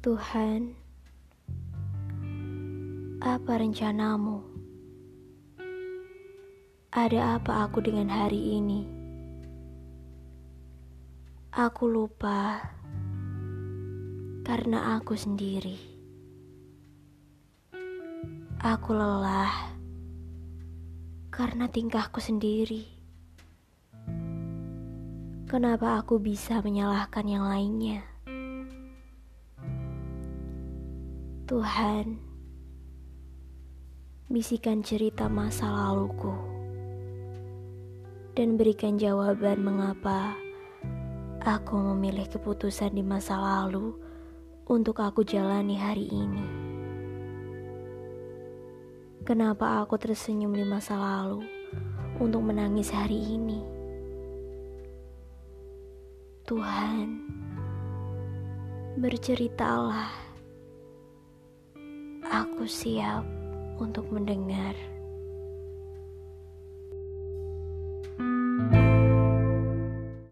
Tuhan, apa rencanamu? Ada apa aku dengan hari ini? Aku lupa karena aku sendiri. Aku lelah karena tingkahku sendiri. Kenapa aku bisa menyalahkan yang lainnya? Tuhan, bisikan cerita masa laluku dan berikan jawaban mengapa aku memilih keputusan di masa lalu untuk aku jalani hari ini. Kenapa aku tersenyum di masa lalu untuk menangis hari ini? Tuhan, berceritalah. Aku siap untuk mendengar.